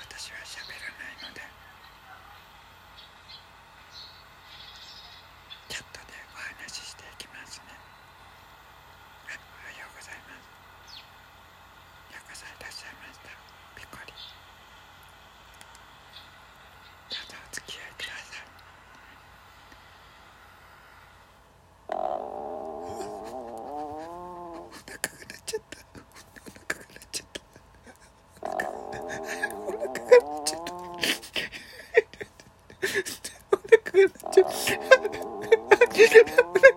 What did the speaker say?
私は喋らないので。チャットでお話ししていきますね。あおはようございます。ようこそいらっしゃいました。ピコリ。どうぞお付き合いください。お腹が鳴っちゃった。お腹が鳴っちゃった。Oh.